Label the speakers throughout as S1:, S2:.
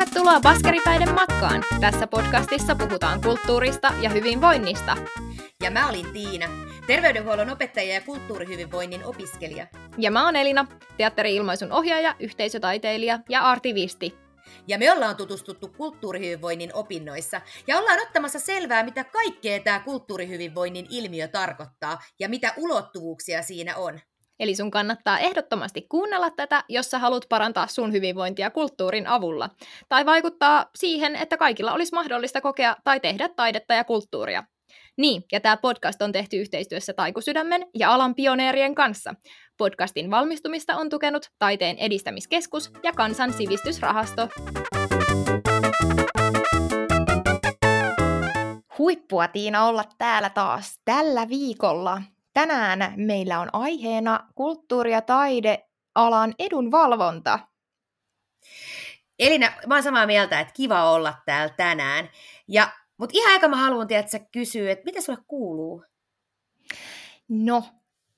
S1: Tervetuloa Baskeripäiden matkaan! Tässä podcastissa puhutaan kulttuurista ja hyvinvoinnista.
S2: Ja mä olin Tiina, terveydenhuollon opettaja ja kulttuurihyvinvoinnin opiskelija.
S1: Ja mä oon Elina, teatteri-ilmaisun ohjaaja, yhteisötaiteilija ja artivisti.
S2: Ja me ollaan tutustuttu kulttuurihyvinvoinnin opinnoissa ja ollaan ottamassa selvää, mitä kaikkea tämä kulttuurihyvinvoinnin ilmiö tarkoittaa ja mitä ulottuvuuksia siinä on.
S1: Eli sun kannattaa ehdottomasti kuunnella tätä, jos sä haluat parantaa sun hyvinvointia kulttuurin avulla. Tai vaikuttaa siihen, että kaikilla olisi mahdollista kokea tai tehdä taidetta ja kulttuuria. Niin, ja tämä podcast on tehty yhteistyössä Taikusydämen ja alan pioneerien kanssa. Podcastin valmistumista on tukenut Taiteen edistämiskeskus ja Kansan sivistysrahasto. Huippua Tiina olla täällä taas tällä viikolla. Tänään meillä on aiheena kulttuuri- ja taidealan edunvalvonta.
S2: Elina, mä oon samaa mieltä, että kiva olla täällä tänään. Ja, mutta ihan aika mä haluan tiedä, kysyä, että mitä sulle kuuluu?
S1: No,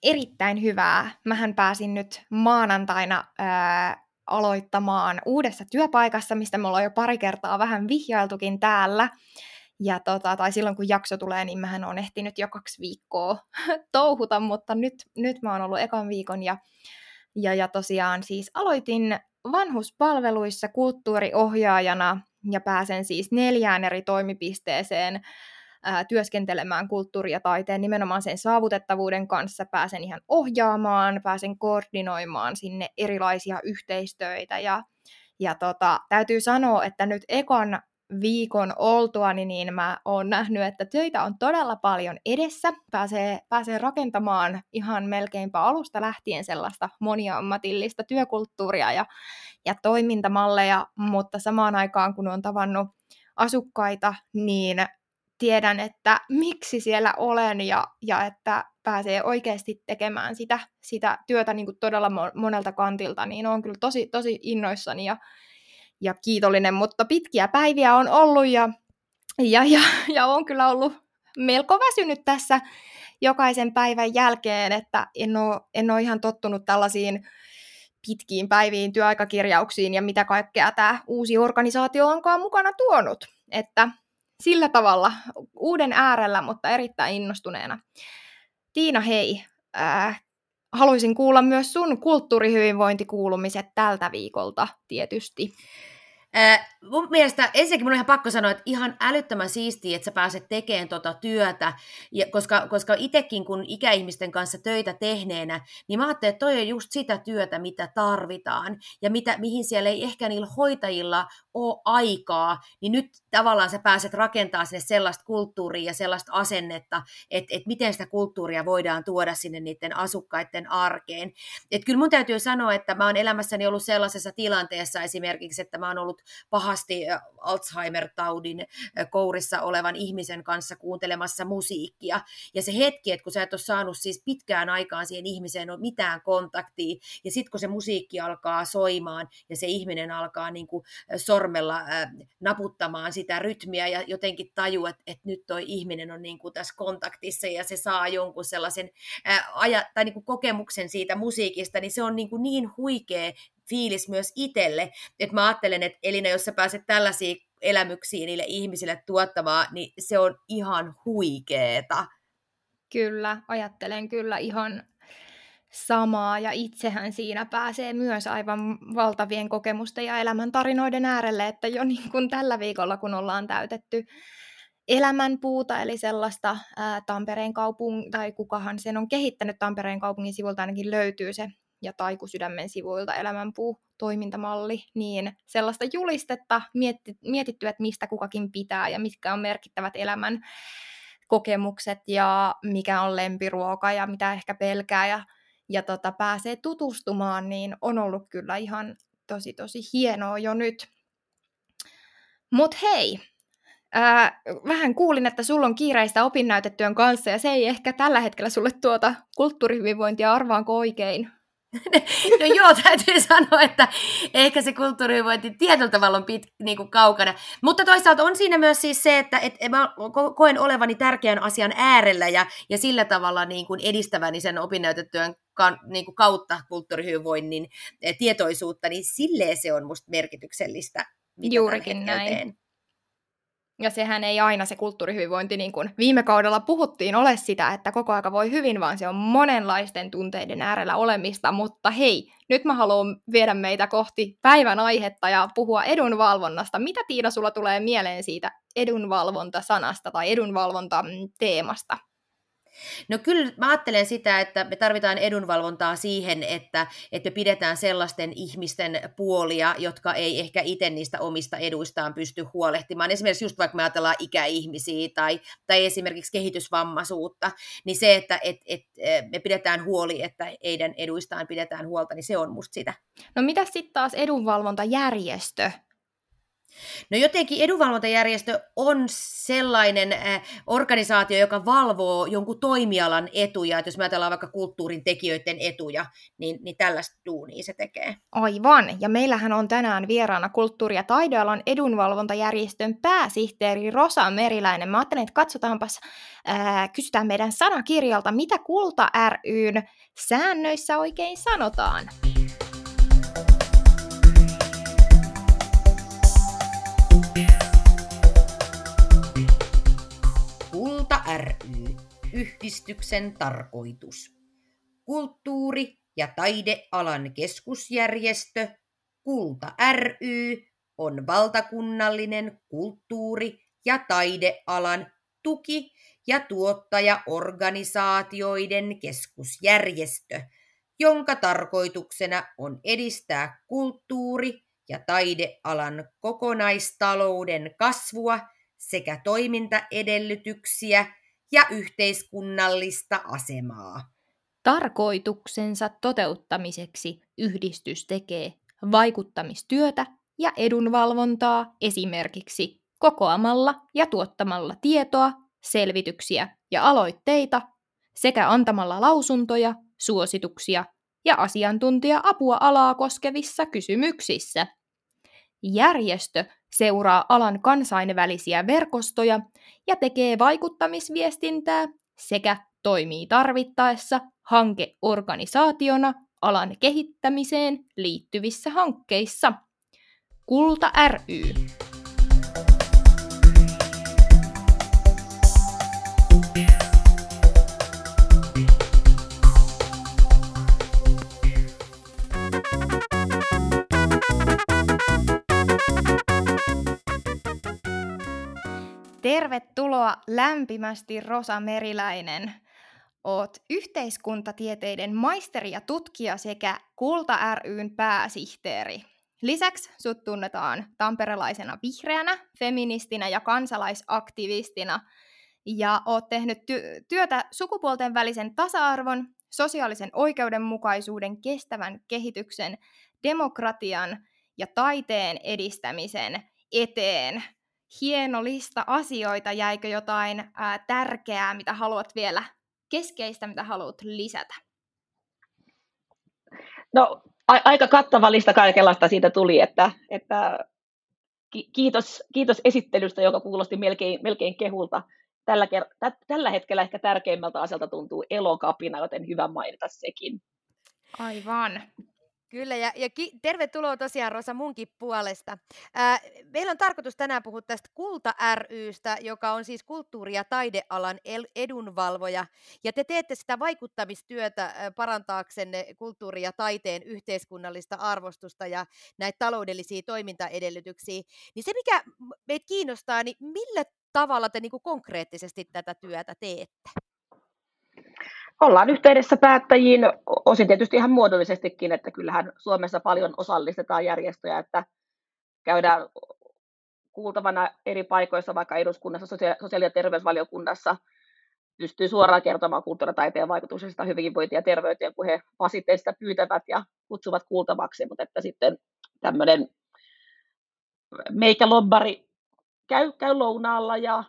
S1: erittäin hyvää. Mähän pääsin nyt maanantaina ää, aloittamaan uudessa työpaikassa, mistä me ollaan jo pari kertaa vähän vihjailtukin täällä. Ja tota, tai silloin kun jakso tulee, niin mähän on ehtinyt jo kaksi viikkoa touhuta, mutta nyt, nyt mä oon ollut ekan viikon ja, ja, ja tosiaan siis aloitin vanhuspalveluissa kulttuuriohjaajana ja pääsen siis neljään eri toimipisteeseen ää, työskentelemään kulttuuri- ja taiteen nimenomaan sen saavutettavuuden kanssa. Pääsen ihan ohjaamaan, pääsen koordinoimaan sinne erilaisia yhteistöitä ja, ja tota, täytyy sanoa, että nyt ekan viikon oltuani, niin mä oon nähnyt, että töitä on todella paljon edessä. Pääsee, pääsee rakentamaan ihan melkeinpä alusta lähtien sellaista moniammatillista työkulttuuria ja, ja toimintamalleja, mutta samaan aikaan kun on tavannut asukkaita, niin tiedän, että miksi siellä olen ja, ja että pääsee oikeasti tekemään sitä, sitä työtä niin kuin todella monelta kantilta, niin on kyllä tosi, tosi innoissani ja, ja kiitollinen, mutta pitkiä päiviä on ollut ja, ja, ja, ja on kyllä ollut melko väsynyt tässä jokaisen päivän jälkeen, että en ole, en ole ihan tottunut tällaisiin pitkiin päiviin, työaikakirjauksiin ja mitä kaikkea tämä uusi organisaatio onkaan mukana tuonut. Että sillä tavalla uuden äärellä, mutta erittäin innostuneena. Tiina, hei, äh, haluaisin kuulla myös sun kulttuurihyvinvointikuulumiset tältä viikolta tietysti.
S2: Äh, mun mielestä ensinnäkin mun on ihan pakko sanoa, että ihan älyttömän siistiä, että sä pääset tekemään tota työtä, ja koska, koska itsekin kun ikäihmisten kanssa töitä tehneenä, niin mä ajattelin, että toi on just sitä työtä, mitä tarvitaan, ja mitä, mihin siellä ei ehkä niillä hoitajilla ole aikaa, niin nyt tavallaan sä pääset rakentamaan sinne sellaista kulttuuria ja sellaista asennetta, että, että miten sitä kulttuuria voidaan tuoda sinne niiden asukkaiden arkeen. Että kyllä mun täytyy sanoa, että mä oon elämässäni ollut sellaisessa tilanteessa esimerkiksi, että mä oon ollut pahasti Alzheimer-taudin kourissa olevan ihmisen kanssa kuuntelemassa musiikkia. Ja se hetki, että kun sä et ole saanut siis pitkään aikaan siihen ihmiseen ole mitään kontaktia, ja sitten kun se musiikki alkaa soimaan, ja se ihminen alkaa niin kuin sormella naputtamaan sitä rytmiä, ja jotenkin tajuu, että, että nyt toi ihminen on niin kuin tässä kontaktissa, ja se saa jonkun sellaisen aja, tai niin kuin kokemuksen siitä musiikista, niin se on niin, kuin niin huikea fiilis myös itselle. Että mä ajattelen, että Elina, jos sä pääset tällaisia elämyksiä niille ihmisille tuottamaan, niin se on ihan huikeeta.
S1: Kyllä, ajattelen kyllä ihan samaa ja itsehän siinä pääsee myös aivan valtavien kokemusten ja elämäntarinoiden äärelle, että jo niin kuin tällä viikolla, kun ollaan täytetty elämänpuuta, eli sellaista ää, Tampereen kaupung, tai kukahan sen on kehittänyt Tampereen kaupungin sivulta ainakin löytyy se ja Taikusydämen sivuilta elämänpuu toimintamalli, niin sellaista julistetta mietti, mietitty, että mistä kukakin pitää ja mitkä on merkittävät elämän kokemukset ja mikä on lempiruoka ja mitä ehkä pelkää ja, ja tota, pääsee tutustumaan, niin on ollut kyllä ihan tosi tosi hienoa jo nyt. Mut hei, Ää, vähän kuulin, että sulla on kiireistä opinnäytetyön kanssa, ja se ei ehkä tällä hetkellä sulle tuota kulttuurihyvinvointia, arvaanko oikein?
S2: no joo, täytyy sanoa, että ehkä se kulttuurihyvinvointi tietyllä tavalla on pit, niin kuin kaukana. Mutta toisaalta on siinä myös siis se, että et, mä koen olevani tärkeän asian äärellä ja, ja sillä tavalla niin kuin edistäväni sen opinnäytetyön ka, niin kuin kautta kulttuurihyvinvoinnin eh, tietoisuutta, niin silleen se on musta merkityksellistä
S1: Juurikin näin. Teen. Ja sehän ei aina se kulttuurihyvinvointi, niin kuin viime kaudella puhuttiin, ole sitä, että koko aika voi hyvin, vaan se on monenlaisten tunteiden äärellä olemista. Mutta hei, nyt mä haluan viedä meitä kohti päivän aihetta ja puhua edunvalvonnasta. Mitä Tiina sulla tulee mieleen siitä edunvalvonta-sanasta tai edunvalvonta-teemasta?
S2: No kyllä mä ajattelen sitä, että me tarvitaan edunvalvontaa siihen, että, että me pidetään sellaisten ihmisten puolia, jotka ei ehkä itse niistä omista eduistaan pysty huolehtimaan. Esimerkiksi just vaikka me ajatellaan ikäihmisiä tai, tai esimerkiksi kehitysvammaisuutta, niin se, että et, et, me pidetään huoli, että heidän eduistaan pidetään huolta, niin se on musta sitä.
S1: No mitä sitten taas edunvalvontajärjestö?
S2: No jotenkin edunvalvontajärjestö on sellainen äh, organisaatio, joka valvoo jonkun toimialan etuja, että jos me ajatellaan vaikka kulttuurin tekijöiden etuja, niin, niin tällaista duunia se tekee.
S1: Aivan, ja meillähän on tänään vieraana kulttuuri- ja taidealan edunvalvontajärjestön pääsihteeri Rosa Meriläinen. Mä ajattelin, että katsotaanpas, äh, kysytään meidän sanakirjalta, mitä Kulta ryn säännöissä oikein sanotaan.
S2: Ry, yhdistyksen tarkoitus. Kulttuuri- ja taidealan keskusjärjestö Kulta ry on valtakunnallinen kulttuuri- ja taidealan tuki- ja tuottajaorganisaatioiden keskusjärjestö, jonka tarkoituksena on edistää kulttuuri- ja taidealan kokonaistalouden kasvua sekä toimintaedellytyksiä ja yhteiskunnallista asemaa.
S1: Tarkoituksensa toteuttamiseksi yhdistys tekee vaikuttamistyötä ja edunvalvontaa esimerkiksi kokoamalla ja tuottamalla tietoa, selvityksiä ja aloitteita sekä antamalla lausuntoja, suosituksia ja asiantuntija-apua alaa koskevissa kysymyksissä. Järjestö seuraa alan kansainvälisiä verkostoja ja tekee vaikuttamisviestintää sekä toimii tarvittaessa hankeorganisaationa alan kehittämiseen liittyvissä hankkeissa. Kulta ry. Tervetuloa lämpimästi Rosa Meriläinen. Oot yhteiskuntatieteiden maisteri ja tutkija sekä Kulta ryn pääsihteeri. Lisäksi sut tunnetaan tamperelaisena vihreänä, feministinä ja kansalaisaktivistina. Ja oot tehnyt ty- työtä sukupuolten välisen tasa-arvon, sosiaalisen oikeudenmukaisuuden, kestävän kehityksen, demokratian ja taiteen edistämisen eteen hieno lista asioita. Jäikö jotain ää, tärkeää, mitä haluat vielä, keskeistä, mitä haluat lisätä?
S3: No, a- aika kattava lista kaikenlaista siitä tuli, että, että kiitos, kiitos esittelystä, joka kuulosti melkein, melkein kehulta. Tällä, ker- tällä hetkellä ehkä tärkeimmältä asialta tuntuu elokapina, joten hyvä mainita sekin.
S1: Aivan.
S4: Kyllä, ja, ja ki- tervetuloa tosiaan Rosa munkin puolesta. Ää, meillä on tarkoitus tänään puhua tästä Kulta rystä, joka on siis kulttuuri- ja taidealan el- edunvalvoja, ja te teette sitä vaikuttamistyötä ää, parantaaksenne kulttuuri- ja taiteen yhteiskunnallista arvostusta ja näitä taloudellisia toimintaedellytyksiä. Niin se, mikä meitä kiinnostaa, niin millä tavalla te niin konkreettisesti tätä työtä teette?
S3: Ollaan yhteydessä päättäjiin, osin tietysti ihan muodollisestikin, että kyllähän Suomessa paljon osallistetaan järjestöjä, että käydään kuultavana eri paikoissa, vaikka eduskunnassa, sosiaali- ja terveysvaliokunnassa, pystyy suoraan kertomaan kulttuuritaiteen vaikutuksesta hyvinvointiin ja terveyteen, kun he sitten sitä pyytävät ja kutsuvat kuultavaksi, mutta että sitten tämmöinen meikä lobbari käy, käy lounaalla ja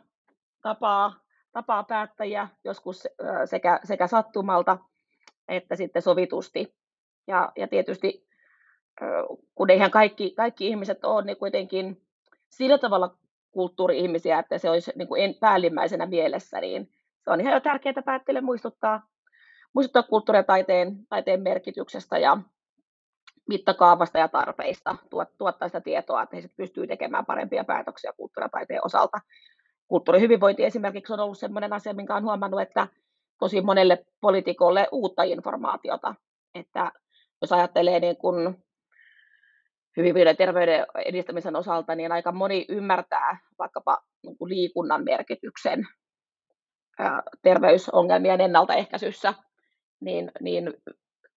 S3: tapaa tapaa päättäjiä joskus sekä, sekä sattumalta että sitten sovitusti. Ja, ja tietysti kun eihän kaikki, kaikki ihmiset ole, niin kuitenkin sillä tavalla kulttuuri-ihmisiä, että se olisi niin kuin päällimmäisenä mielessä, niin se on ihan jo tärkeää päättele muistuttaa, muistuttaa kulttuuri- ja taiteen, taiteen merkityksestä. Ja mittakaavasta ja tarpeista, tuottaa sitä tietoa, että he sitten pystyy tekemään parempia päätöksiä kulttuuritaiteen osalta. Kulttuurihyvinvointi esimerkiksi on ollut sellainen asia, minkä olen huomannut, että tosi monelle poliitikolle uutta informaatiota, että jos ajattelee niin kuin hyvinvoinnin ja terveyden edistämisen osalta, niin aika moni ymmärtää vaikkapa niin kuin liikunnan merkityksen terveysongelmien ennaltaehkäisyssä, niin, niin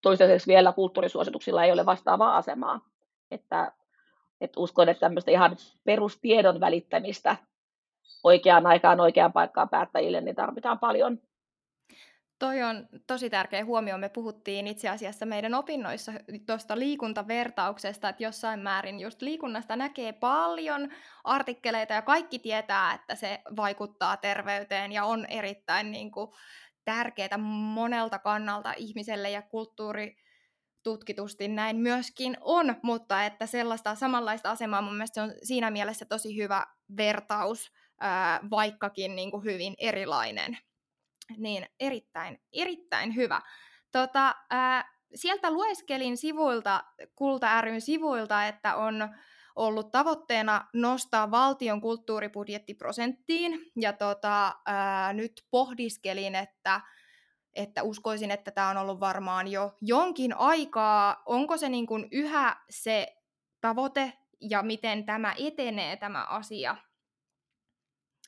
S3: toistaiseksi vielä kulttuurisuosituksilla ei ole vastaavaa asemaa. Että, että uskon, että tämmöistä ihan perustiedon välittämistä oikeaan aikaan, oikeaan paikkaan päättäjille, niin tarvitaan paljon.
S1: Toi on tosi tärkeä huomio. Me puhuttiin itse asiassa meidän opinnoissa tuosta liikuntavertauksesta, että jossain määrin just liikunnasta näkee paljon artikkeleita ja kaikki tietää, että se vaikuttaa terveyteen ja on erittäin niin kuin, tärkeää monelta kannalta ihmiselle ja kulttuuri tutkitusti näin myöskin on, mutta että sellaista samanlaista asemaa mun mielestä on siinä mielessä tosi hyvä vertaus, vaikkakin niin kuin hyvin erilainen niin erittäin, erittäin hyvä. Tota, sieltä lueskelin sivuilta, Kulta ryn sivuilta, että on ollut tavoitteena nostaa valtion kulttuuribudjettiprosenttiin, ja tota, nyt pohdiskelin, että että uskoisin, että tämä on ollut varmaan jo jonkin aikaa. Onko se niin kuin yhä se tavoite ja miten tämä etenee tämä asia?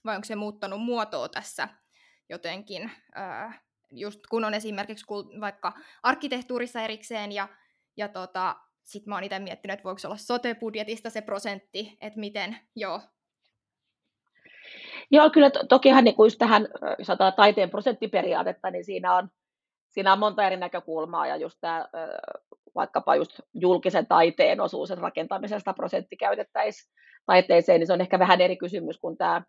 S1: Vai onko se muuttanut muotoa tässä jotenkin, just kun on esimerkiksi vaikka arkkitehtuurissa erikseen ja, ja tota, sitten mä oon itse miettinyt, että voiko olla sote-budjetista se prosentti, että miten, joo.
S3: Joo, kyllä to- tokihan niin just tähän sanotaan, taiteen prosenttiperiaatetta, niin siinä on, siinä on monta eri näkökulmaa, ja just tämä vaikkapa just julkisen taiteen osuus, että rakentamisesta prosentti käytettäisiin taiteeseen, niin se on ehkä vähän eri kysymys kuin tämä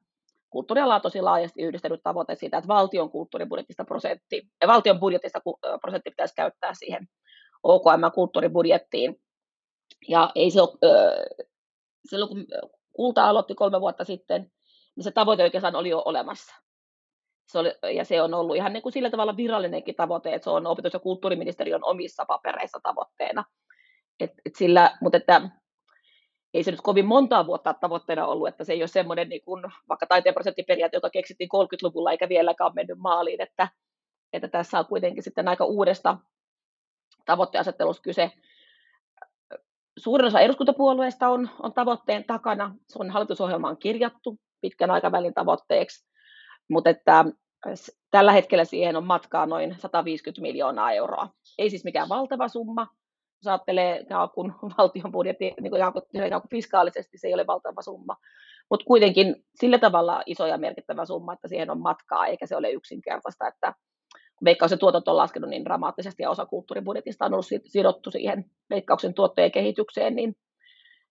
S3: kulttuuriala on tosi laajasti yhdistänyt tavoite siitä, että valtion kulttuuribudjetista prosentti, valtion budjetista prosentti pitäisi käyttää siihen OKM-kulttuuribudjettiin. Ja ei se ole, silloin kun Kulta aloitti kolme vuotta sitten, niin se tavoite oikeastaan oli jo olemassa. Se oli, ja se on ollut ihan niin kuin sillä tavalla virallinenkin tavoite, että se on opetus- ja kulttuuriministeriön omissa papereissa tavoitteena. Et, et sillä, mutta että ei se nyt kovin montaa vuotta tavoitteena ollut, että se ei ole semmoinen niin kuin, vaikka taiteen prosenttiperiaate, joka keksittiin 30-luvulla eikä vieläkään mennyt maaliin, että, että tässä on kuitenkin sitten aika uudesta tavoitteasettelusta kyse. Suurin osa eduskuntapuolueista on, on tavoitteen takana, se on hallitusohjelmaan kirjattu pitkän aikavälin tavoitteeksi, mutta että tällä hetkellä siihen on matkaa noin 150 miljoonaa euroa. Ei siis mikään valtava summa, jos ajattelee kun valtion budjetti niin kuin fiskaalisesti se ei ole valtava summa, mutta kuitenkin sillä tavalla iso ja merkittävä summa, että siihen on matkaa, eikä se ole yksinkertaista, että veikkauksen tuotot on laskenut niin dramaattisesti ja osa kulttuuribudjetista on ollut sidottu siihen veikkauksen tuottojen kehitykseen, niin,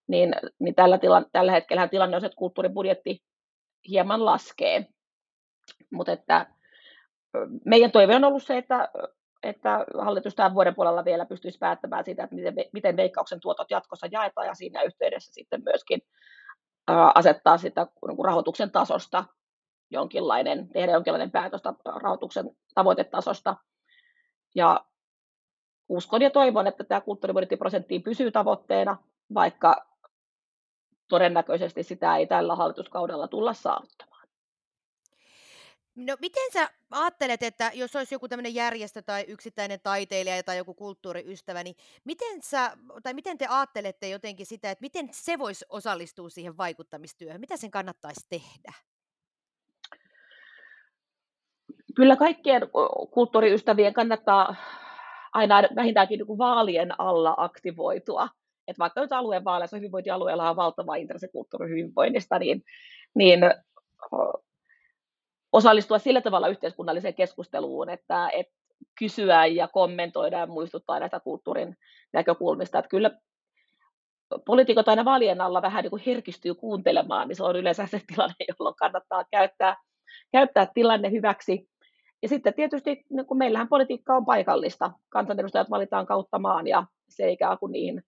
S3: niin, niin tällä, tila, tällä hetkellä tilanne on se, että kulttuuribudjetti hieman laskee. Mutta että meidän toive on ollut se, että että hallitus tämän vuoden puolella vielä pystyisi päättämään siitä, että miten, miten veikkauksen tuotot jatkossa jaetaan ja siinä yhteydessä sitten myöskin asettaa sitä niin rahoituksen tasosta jonkinlainen, tehdä jonkinlainen päätös rahoituksen tavoitetasosta. Ja uskon ja toivon, että tämä kulttuuribudjettiprosenttiin pysyy tavoitteena, vaikka todennäköisesti sitä ei tällä hallituskaudella tulla saavuttamaan.
S4: No miten sä ajattelet, että jos olisi joku tämmöinen järjestö tai yksittäinen taiteilija tai joku kulttuuriystävä, niin miten, sä, tai miten te ajattelette jotenkin sitä, että miten se voisi osallistua siihen vaikuttamistyöhön? Mitä sen kannattaisi tehdä?
S3: Kyllä kaikkien kulttuuriystävien kannattaa aina vähintäänkin niin vaalien alla aktivoitua. Että vaikka nyt alueen vaaleissa hyvinvointialueella on valtava intressi kulttuurihyvinvoinnista, niin, niin osallistua sillä tavalla yhteiskunnalliseen keskusteluun, että, että kysyä ja kommentoida ja muistuttaa näistä kulttuurin näkökulmista. Että kyllä poliitikot aina vaalien alla vähän niin kuin herkistyy kuuntelemaan, niin se on yleensä se tilanne, jolloin kannattaa käyttää, käyttää tilanne hyväksi. Ja sitten tietysti, niin kun meillähän politiikka on paikallista, kansanedustajat valitaan kautta maan ja se ei kuin niihin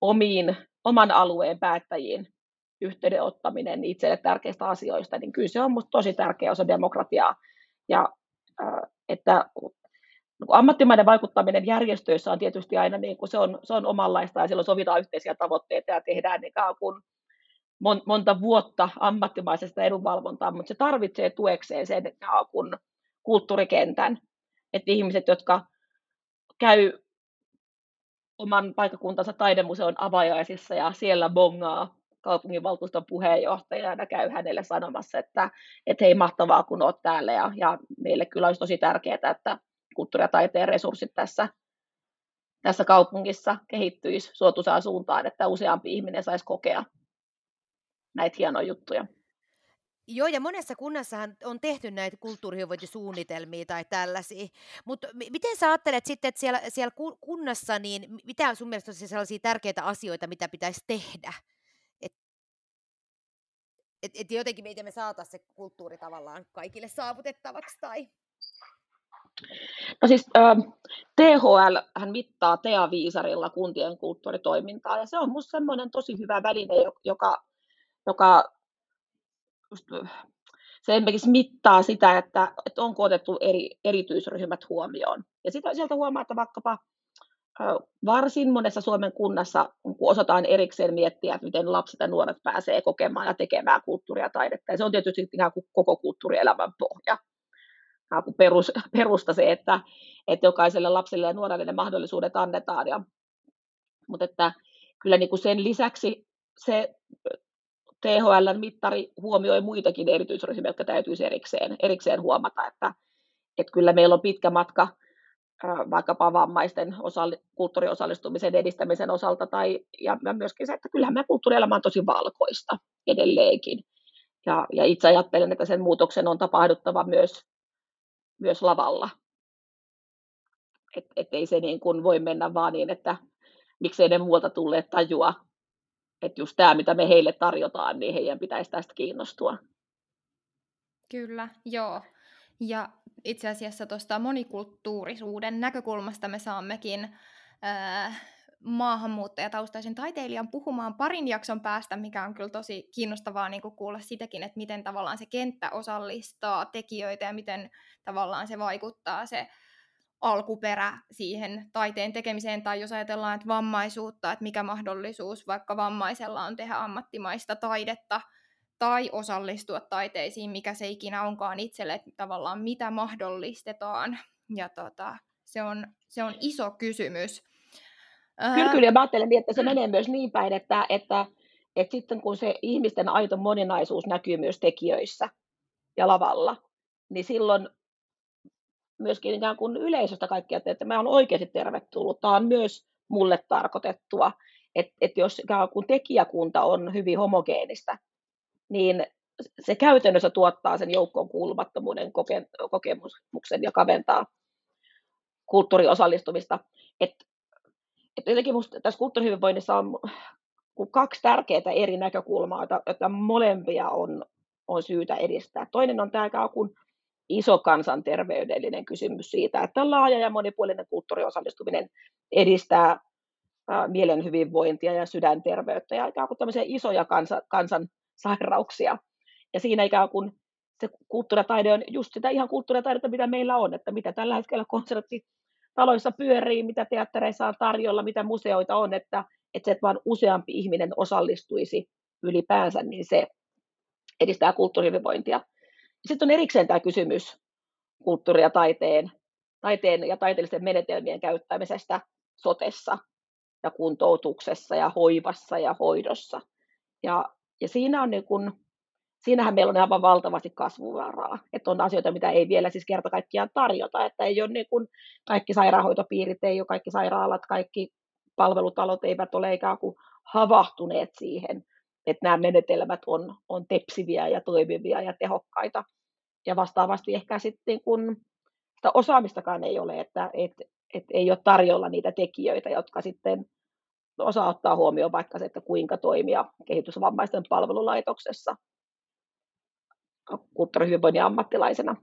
S3: omiin, oman alueen päättäjiin yhteyden ottaminen itselle tärkeistä asioista, niin kyllä se on minusta tosi tärkeä osa demokratiaa. Ja että ammattimainen vaikuttaminen järjestöissä on tietysti aina niin kuin se on, se on omanlaista ja silloin sovitaan yhteisiä tavoitteita ja tehdään niin kuin monta vuotta ammattimaisesta edunvalvontaa, mutta se tarvitsee tuekseen sen kuin kulttuurikentän, että ihmiset, jotka käy oman paikakuntansa taidemuseon avajaisissa ja siellä bongaa kaupunginvaltuuston puheenjohtajana käy hänelle sanomassa, että, että hei mahtavaa kun olet täällä ja, ja meille kyllä olisi tosi tärkeää, että kulttuuri- ja taiteen resurssit tässä, tässä kaupungissa kehittyisi suotuisaan suuntaan, että useampi ihminen saisi kokea näitä hienoja juttuja.
S4: Joo, ja monessa kunnassahan on tehty näitä kulttuurihyvinvointisuunnitelmia tai tällaisia. Mutta miten sä ajattelet sitten, että siellä, siellä kunnassa, niin mitä sun mielestä on sellaisia tärkeitä asioita, mitä pitäisi tehdä? Et, et jotenkin miten me saataisiin se kulttuuri tavallaan kaikille saavutettavaksi tai...
S3: No siis äh, THL hän mittaa TEA-viisarilla kuntien kulttuuritoimintaa ja se on minusta semmoinen tosi hyvä väline, joka, joka just, se esimerkiksi mittaa sitä, että, että onko otettu eri, erityisryhmät huomioon. Ja sitä, sieltä huomaa, että vaikkapa varsin monessa Suomen kunnassa, kun osataan erikseen miettiä, että miten lapset ja nuoret pääsee kokemaan ja tekemään kulttuuria ja taidetta. Ja se on tietysti ihan kuin koko kulttuurielämän pohja. Perus, perusta se, että, että jokaiselle lapselle ja nuorelle ne mahdollisuudet annetaan. Ja, mutta että kyllä niin kuin sen lisäksi se THL-mittari huomioi muitakin erityisryhmiä, jotka täytyisi erikseen, erikseen huomata, että, että kyllä meillä on pitkä matka vaikkapa vammaisten osalli, kulttuuriosallistumisen edistämisen osalta, tai, ja myöskin se, että kyllähän meidän kulttuurielämä on tosi valkoista edelleenkin. Ja, ja itse ajattelen, että sen muutoksen on tapahduttava myös, myös lavalla. Että et ei se niin kuin voi mennä vaan niin, että miksei ne muualta tulleet tajua, että just tämä, mitä me heille tarjotaan, niin heidän pitäisi tästä kiinnostua.
S1: Kyllä, joo. Ja itse asiassa tuosta monikulttuurisuuden näkökulmasta me saammekin äh, maahanmuuttajataustaisen taiteilijan puhumaan parin jakson päästä, mikä on kyllä tosi kiinnostavaa niin kuin kuulla sitäkin, että miten tavallaan se kenttä osallistaa tekijöitä ja miten tavallaan se vaikuttaa se alkuperä siihen taiteen tekemiseen, tai jos ajatellaan, että vammaisuutta, että mikä mahdollisuus vaikka vammaisella on tehdä ammattimaista taidetta, tai osallistua taiteisiin, mikä se ikinä onkaan itselle, että tavallaan mitä mahdollistetaan. Ja tota, se, on, se on iso kysymys.
S3: Kyllä, kyllä, ja mä ajattelen, että se menee myös niin päin, että, että, että sitten kun se ihmisten aito moninaisuus näkyy myös tekijöissä ja lavalla, niin silloin myöskin ikään kuin yleisöstä kaikkia, että mä olen oikeasti tervetullut. Tämä on myös mulle tarkoitettua. Että et jos ikään kuin tekijäkunta on hyvin homogeenista, niin se käytännössä tuottaa sen joukkoon kuulumattomuuden koke- kokemuksen ja kaventaa kulttuuriosallistumista. Et, et musta tässä kulttuurihyvinvoinnissa on kaksi tärkeää eri näkökulmaa, joita molempia on, on syytä edistää. Toinen on tämä kuin iso kansanterveydellinen kysymys siitä, että laaja ja monipuolinen kulttuuriosallistuminen edistää mielen hyvinvointia ja sydänterveyttä ja ikään kuin tämmöisiä isoja kansa, kansansairauksia. Ja siinä ikään kuin se kulttuuritaide on just sitä ihan kulttuuritaidetta, mitä meillä on, että mitä tällä hetkellä konserttitaloissa pyörii, mitä teattereissa on tarjolla, mitä museoita on, että, että se, että vaan useampi ihminen osallistuisi ylipäänsä, niin se edistää kulttuurihyvinvointia. Sitten on erikseen tämä kysymys kulttuuri- ja taiteen, taiteen ja taiteellisten menetelmien käyttämisestä sotessa ja kuntoutuksessa ja hoivassa ja hoidossa. Ja, ja siinä on niin kun, siinähän meillä on aivan valtavasti kasvuvaraa. Että on asioita, mitä ei vielä siis kerta kaikkiaan tarjota. Että ei ole niin kun, kaikki sairaanhoitopiirit, ei ole kaikki sairaalat, kaikki palvelutalot eivät ole ikään kuin havahtuneet siihen, että nämä menetelmät on, on tepsiviä ja toimivia ja tehokkaita. Ja vastaavasti ehkä sitten kun sitä osaamistakaan ei ole, että et, et ei ole tarjolla niitä tekijöitä, jotka sitten osaa ottaa huomioon vaikka se, että kuinka toimia kehitysvammaisten palvelulaitoksessa kulttuurihyvinvoinnin ammattilaisena.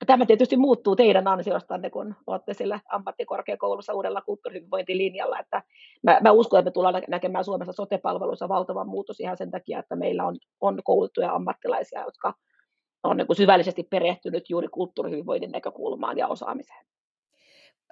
S3: Ja tämä tietysti muuttuu teidän ansiostanne, kun olette sillä ammattikorkeakoulussa uudella kulttuurihyvinvointilinjalla. Että mä, mä uskon, että me tullaan näkemään Suomessa sote-palveluissa valtava muutos ihan sen takia, että meillä on, on kouluttuja ammattilaisia, jotka on niin syvällisesti perehtynyt juuri kulttuurihyvinvoinnin näkökulmaan ja osaamiseen.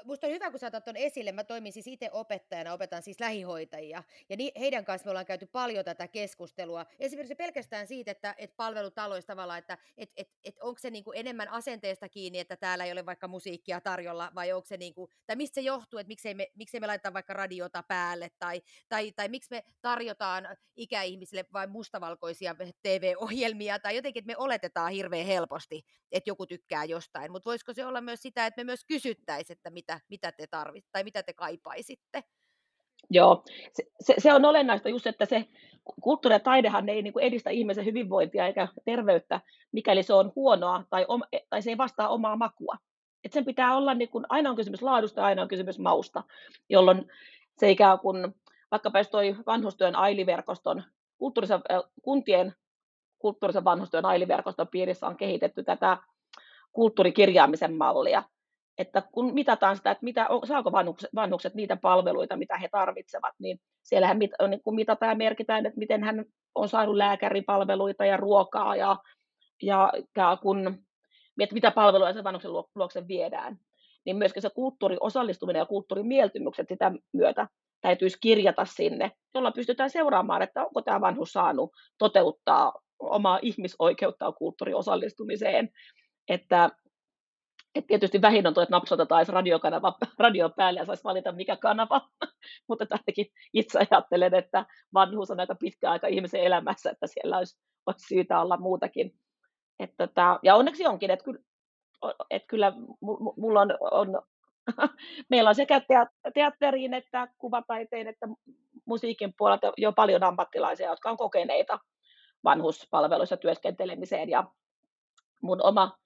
S4: Musta on hyvä, kun sä otat ton esille. Mä toimin siis itse opettajana, opetan siis lähihoitajia. Ja ni, heidän kanssa me ollaan käyty paljon tätä keskustelua. Esimerkiksi pelkästään siitä, että, että palvelutaloista tavallaan, että et, et, et onko se niinku enemmän asenteesta kiinni, että täällä ei ole vaikka musiikkia tarjolla, vai onko se niinku, tai mistä se johtuu, että miksei me, miksei me laiteta vaikka radiota päälle, tai, tai, tai miksi me tarjotaan ikäihmisille vain mustavalkoisia TV-ohjelmia, tai jotenkin, että me oletetaan hirveän helposti, että joku tykkää jostain. Mutta voisiko se olla myös sitä, että me myös kysyttäisiin, että mitä, mitä te tarvitsette tai mitä te kaipaisitte?
S3: Joo, se, se, se on olennaista just, että se kulttuuri ja taidehan ei niin kuin edistä ihmisen hyvinvointia eikä terveyttä, mikäli se on huonoa tai, om, tai se ei vastaa omaa makua. Et sen pitää olla, niin kuin, aina on kysymys laadusta ja aina on kysymys mausta, jolloin se ikään kuin, vaikkapa jos toi vanhustyön ailiverkoston, kulttuurisen, kuntien kulttuurisen vanhustyön ailiverkoston piirissä on kehitetty tätä kulttuurikirjaamisen mallia, että kun mitataan sitä, että mitä, saako vanhukset, vanhukset niitä palveluita, mitä he tarvitsevat, niin siellähän mit, niin kun mitataan ja merkitään, että miten hän on saanut lääkäripalveluita ja ruokaa ja, ja, ja kun, että mitä palveluja se vanhuksen luokse viedään. Niin myöskin se kulttuuriosallistuminen ja kulttuurimieltymykset sitä myötä täytyisi kirjata sinne, jolla pystytään seuraamaan, että onko tämä vanhus saanut toteuttaa omaa ihmisoikeutta kulttuuriosallistumiseen. Että et tietysti vähin on tuo, että napsotetaan radiokanava radio päälle ja saisi valita mikä kanava, mutta ainakin itse ajattelen, että vanhuus on aika pitkä aika ihmisen elämässä, että siellä olisi, olisi syytä olla muutakin. Että tämä, ja onneksi onkin, että kyllä, että kyllä mulla on, on meillä on sekä teatteriin että kuvataiteen että musiikin puolelta jo paljon ammattilaisia, jotka on kokeneita vanhuspalveluissa työskentelemiseen ja mun oma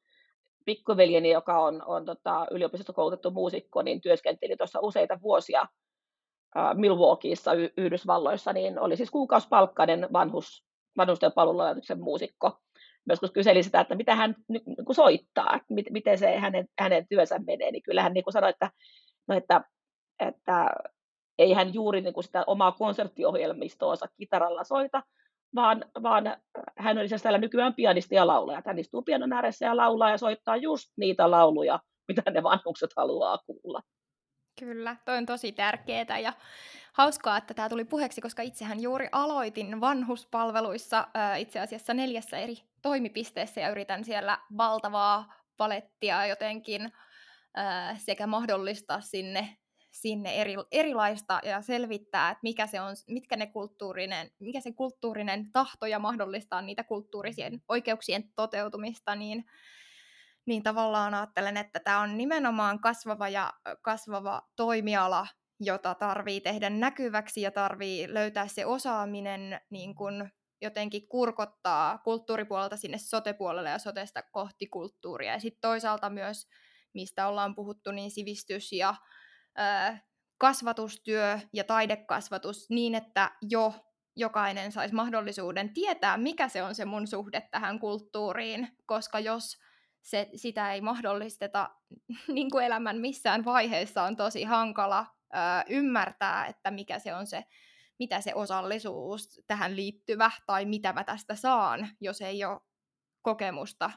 S3: pikkuveljeni, joka on, on tota, yliopistosta koulutettu muusikko, niin työskenteli tuossa useita vuosia äh, Milwaukeeissa y- Yhdysvalloissa, niin oli siis kuukausipalkkainen vanhus, vanhusten palvelulaitoksen muusikko. Myös kun kyseli sitä, että mitä hän niin kuin soittaa, mit, miten se hänen, hänen työnsä menee, niin kyllä hän niin kuin sanoi, että, no, että, että ei hän juuri niin kuin sitä omaa konserttiohjelmistoonsa kitaralla soita, vaan, vaan hän oli siis täällä nykyään pianisti ja laulaja. Hän istuu pianon ääressä ja laulaa ja soittaa just niitä lauluja, mitä ne vanhukset haluaa kuulla.
S1: Kyllä, toi on tosi tärkeää ja hauskaa, että tämä tuli puheeksi, koska itsehän juuri aloitin vanhuspalveluissa itse asiassa neljässä eri toimipisteessä ja yritän siellä valtavaa palettia jotenkin sekä mahdollistaa sinne sinne eri, erilaista ja selvittää, että mikä se on, mitkä ne kulttuurinen, mikä se kulttuurinen tahto ja mahdollistaa niitä kulttuurisien oikeuksien toteutumista, niin, niin tavallaan ajattelen, että tämä on nimenomaan kasvava ja kasvava toimiala, jota tarvii tehdä näkyväksi ja tarvii löytää se osaaminen niin kun jotenkin kurkottaa kulttuuripuolelta sinne sotepuolelle ja sotesta kohti kulttuuria. Ja sitten toisaalta myös, mistä ollaan puhuttu, niin sivistys ja kasvatustyö ja taidekasvatus niin, että jo jokainen saisi mahdollisuuden tietää, mikä se on se mun suhde tähän kulttuuriin, koska jos se, sitä ei mahdollisteta niin kuin elämän missään vaiheessa, on tosi hankala ö, ymmärtää, että mikä se on se, mitä se osallisuus tähän liittyvä, tai mitä mä tästä saan, jos ei ole kokemusta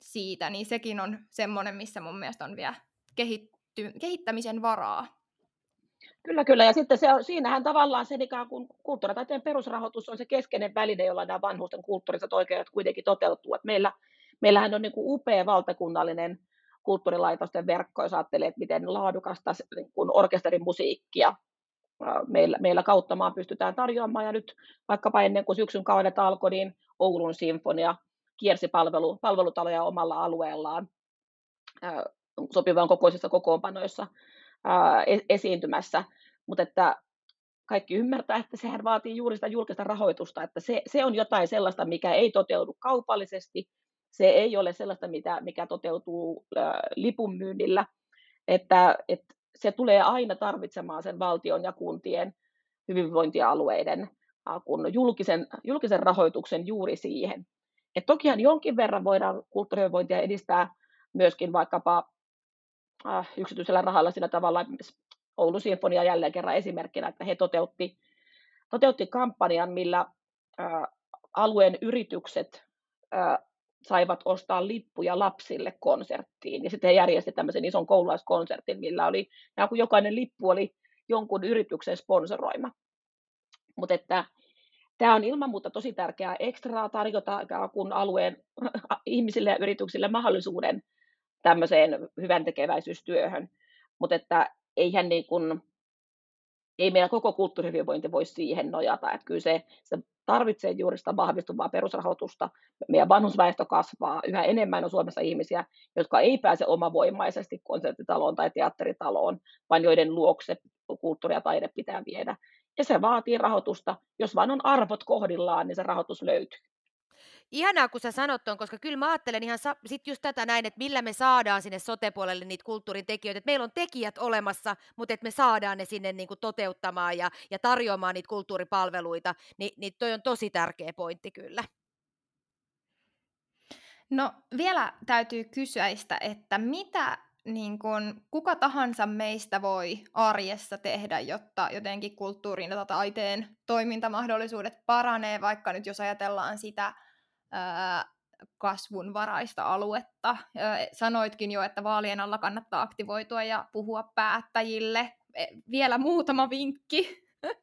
S1: siitä, niin sekin on semmoinen, missä mun mielestä on vielä kehittynyt kehittämisen varaa.
S3: Kyllä, kyllä. Ja sitten se siinähän tavallaan se ikään kuin kulttuuritaiteen perusrahoitus on se keskeinen väline, jolla nämä vanhusten kulttuuriset oikeudet kuitenkin toteutuu. Et meillä, meillähän on niin kuin upea valtakunnallinen kulttuurilaitosten verkko, jos ajattelee, että miten laadukasta niin kuin orkesterin musiikkia meillä, meillä kautta maan pystytään tarjoamaan. Ja nyt vaikkapa ennen kuin syksyn kaudet alkoi, niin Oulun sinfonia kiersi palvelu, palvelutaloja omalla alueellaan sopivan kokoisissa kokoonpanoissa ää, e-, esiintymässä, mutta että kaikki ymmärtää, että sehän vaatii juuri sitä julkista rahoitusta, että se, se on jotain sellaista, mikä ei toteudu kaupallisesti, se ei ole sellaista, mitä, mikä toteutuu ää, lipunmyynnillä, että, että se tulee aina tarvitsemaan sen valtion ja kuntien hyvinvointialueiden kun julkisen, julkisen rahoituksen juuri siihen. Et tokihan jonkin verran voidaan kulttuurihyvinvointia edistää myöskin vaikkapa äh, yksityisellä rahalla sillä tavalla, Oulun Sinfonia jälleen kerran esimerkkinä, että he toteutti, toteutti kampanjan, millä äh, alueen yritykset äh, saivat ostaa lippuja lapsille konserttiin. Ja sitten he järjestivät tämmöisen ison koululaiskonsertin, millä oli, kun jokainen lippu oli jonkun yrityksen sponsoroima. Mutta että tämä on ilman muuta tosi tärkeää ekstraa tarjota kun alueen ihmisille ja yrityksille mahdollisuuden tämmöiseen hyvän tekeväisyystyöhön. Mutta että eihän niin kuin, ei meidän koko kulttuurihyvinvointi voi siihen nojata. Että kyllä se, se tarvitsee juuri sitä vahvistuvaa perusrahoitusta. Meidän vanhusväestö kasvaa. Yhä enemmän on Suomessa ihmisiä, jotka ei pääse omavoimaisesti konserttitaloon tai teatteritaloon, vaan joiden luokse kulttuuri ja taide pitää viedä. Ja se vaatii rahoitusta. Jos vain on arvot kohdillaan, niin se rahoitus löytyy.
S4: Ihanaa, kun sä sanot ton, koska kyllä mä ajattelen ihan sa- sit just tätä näin, että millä me saadaan sinne sotepuolelle niitä kulttuurin tekijöitä. Että meillä on tekijät olemassa, mutta että me saadaan ne sinne niinku toteuttamaan ja, ja tarjoamaan niitä kulttuuripalveluita, niin, niin toi on tosi tärkeä pointti kyllä.
S1: No vielä täytyy kysyä, että mitä niin kun, kuka tahansa meistä voi arjessa tehdä, jotta jotenkin kulttuurin ja taiteen toimintamahdollisuudet paranee, vaikka nyt jos ajatellaan sitä ää, kasvunvaraista aluetta. Sanoitkin jo, että vaalien alla kannattaa aktivoitua ja puhua päättäjille. E, vielä muutama vinkki.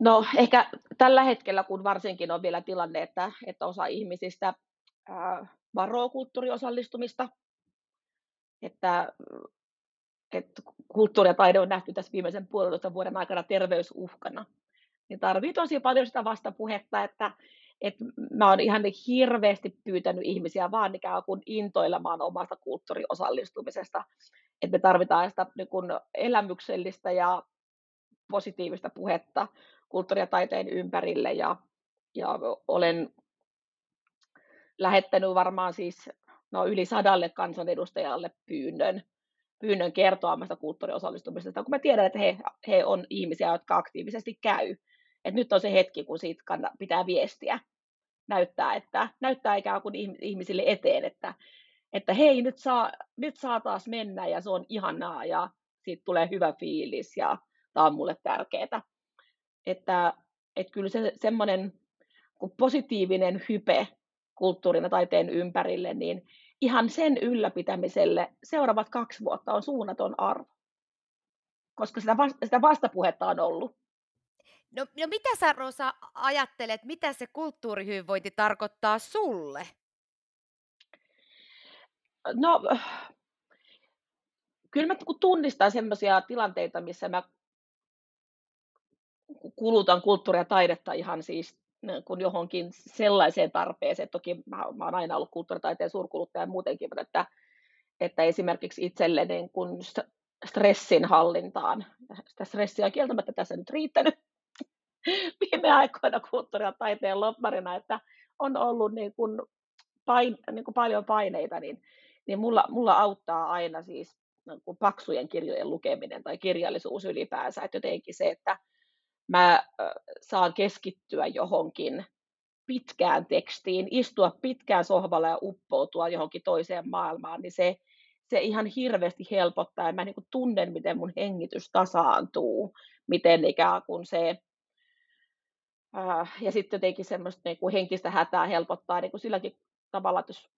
S3: No ehkä tällä hetkellä, kun varsinkin on vielä tilanne, että, että osa ihmisistä varoo kulttuuriosallistumista, että, että kulttuuri ja taide on nähty tässä viimeisen puolentoista vuoden aikana terveysuhkana, niin tarvii tosi paljon sitä vastapuhetta, että, että mä oon ihan hirveästi pyytänyt ihmisiä vaan ikään kuin intoilemaan omasta kulttuuriosallistumisesta, että me tarvitaan sitä niin kuin elämyksellistä ja positiivista puhetta kulttuuri- ja taiteen ympärille ja, ja olen lähettänyt varmaan siis no, yli sadalle kansanedustajalle pyynnön, pyynnön kertoa omasta kulttuuriosallistumisesta, kun mä tiedän, että he, he on ihmisiä, jotka aktiivisesti käy. Et nyt on se hetki, kun siitä pitää viestiä, näyttää, että, näyttää ikään kuin ihmisille eteen, että, että hei, nyt saa, nyt saa taas mennä ja se on ihanaa ja siitä tulee hyvä fiilis ja tämä on mulle tärkeää. Että, että kyllä se semmoinen positiivinen hype kulttuurin ja taiteen ympärille, niin ihan sen ylläpitämiselle seuraavat kaksi vuotta on suunnaton arvo, koska sitä, vasta, sitä vastapuhetta on ollut.
S4: No, no mitä sä Rosa ajattelet, mitä se kulttuurihyvinvointi tarkoittaa sulle?
S3: No, kyllä mä tunnistan sellaisia tilanteita, missä mä kulutan kulttuuria ja taidetta ihan siis kun johonkin sellaiseen tarpeeseen. Toki mä, mä olen aina ollut kulttuuritaiteen suurkuluttaja muutenkin, mutta että, että esimerkiksi itselleni kun stressin hallintaan, sitä stressiä on kieltämättä tässä nyt riittänyt viime aikoina kulttuuri- ja taiteen lopparina, että on ollut niin kuin pain, niin kuin paljon paineita, niin, niin mulla, mulla auttaa aina siis niin kuin paksujen kirjojen lukeminen tai kirjallisuus ylipäänsä, että jotenkin se, että mä saan keskittyä johonkin pitkään tekstiin, istua pitkään sohvalla ja uppoutua johonkin toiseen maailmaan, niin se, se ihan hirveästi helpottaa. Ja mä niin kuin tunnen, miten mun hengitys tasaantuu, miten ikään kuin se, ja sitten jotenkin semmoista niin kuin henkistä hätää helpottaa niin kuin silläkin tavalla, että jos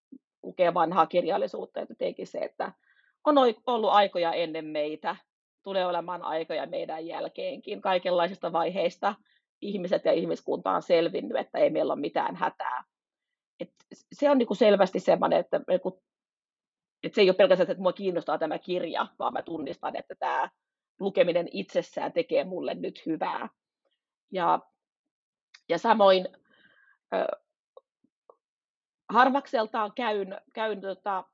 S3: lukee vanhaa kirjallisuutta, että jotenkin se, että on ollut aikoja ennen meitä, tulee olemaan aikoja meidän jälkeenkin. Kaikenlaisista vaiheista ihmiset ja ihmiskunta on selvinnyt, että ei meillä ole mitään hätää. Et se on niinku selvästi sellainen, että, niinku, että se ei ole pelkästään, että minua kiinnostaa tämä kirja, vaan mä tunnistan, että tämä lukeminen itsessään tekee mulle nyt hyvää. Ja, ja samoin äh, harvakseltaan käyn, käyn tota,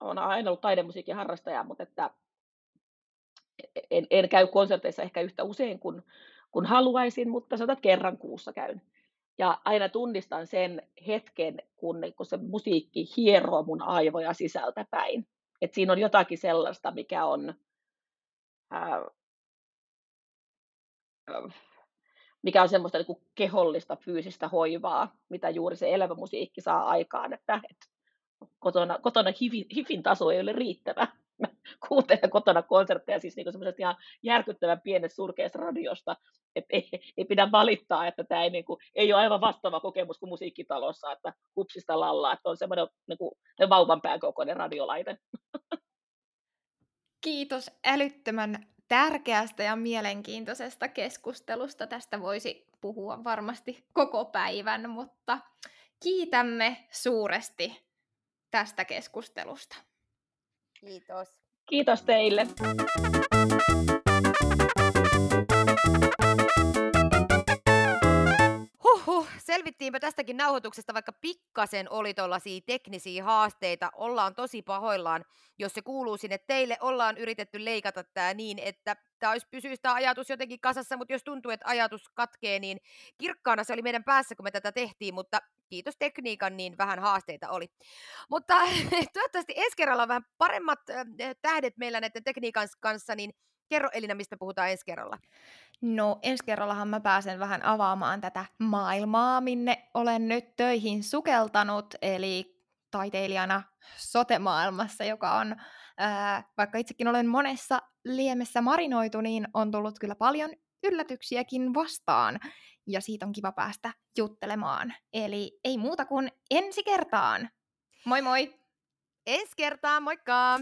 S3: olen aina ollut taidemusiikin harrastaja, mutta että en, en käy konserteissa ehkä yhtä usein kuin, kuin haluaisin, mutta sanotaan, kerran kuussa käyn. Ja aina tunnistan sen hetken, kun, kun se musiikki hieroo mun aivoja sisältä päin. Et siinä on jotakin sellaista, mikä on, ää, mikä on semmoista niin kuin kehollista, fyysistä hoivaa, mitä juuri se elävä musiikki saa aikaan, että, että kotona, kotona hifin, hifin taso ei ole riittävä kuuntelen kotona konsertteja siis niin semmoisesta ihan järkyttävän pienestä surkeasta radiosta, että ei, ei, pidä valittaa, että tämä ei, niin kuin, ei ole aivan vastaava kokemus kuin musiikkitalossa, että hupsista lallaa, että on semmoinen niin kuin, vauvan pään kokoinen radiolaite.
S1: Kiitos älyttömän tärkeästä ja mielenkiintoisesta keskustelusta. Tästä voisi puhua varmasti koko päivän, mutta kiitämme suuresti tästä keskustelusta.
S2: Kiitos.
S3: Kiitos teille.
S2: Selvittiinpä tästäkin nauhoituksesta, vaikka pikkasen oli tuollaisia teknisiä haasteita. Ollaan tosi pahoillaan, jos se kuuluu sinne teille. Ollaan yritetty leikata tämä niin, että tämä olisi pysyisi tämä ajatus jotenkin kasassa, mutta jos tuntuu, että ajatus katkee, niin kirkkaana se oli meidän päässä, kun me tätä tehtiin, mutta kiitos tekniikan, niin vähän haasteita oli. Mutta toivottavasti ensi kerralla on vähän paremmat tähdet meillä näiden tekniikan kanssa, niin kerro Elina, mistä puhutaan ensi kerralla.
S1: No ensi kerrallahan mä pääsen vähän avaamaan tätä maailmaa, minne olen nyt töihin sukeltanut, eli taiteilijana sotemaailmassa, joka on, ää, vaikka itsekin olen monessa liemessä marinoitu, niin on tullut kyllä paljon yllätyksiäkin vastaan, ja siitä on kiva päästä juttelemaan. Eli ei muuta kuin ensi kertaan. Moi moi!
S2: Ensi kertaan, moikka!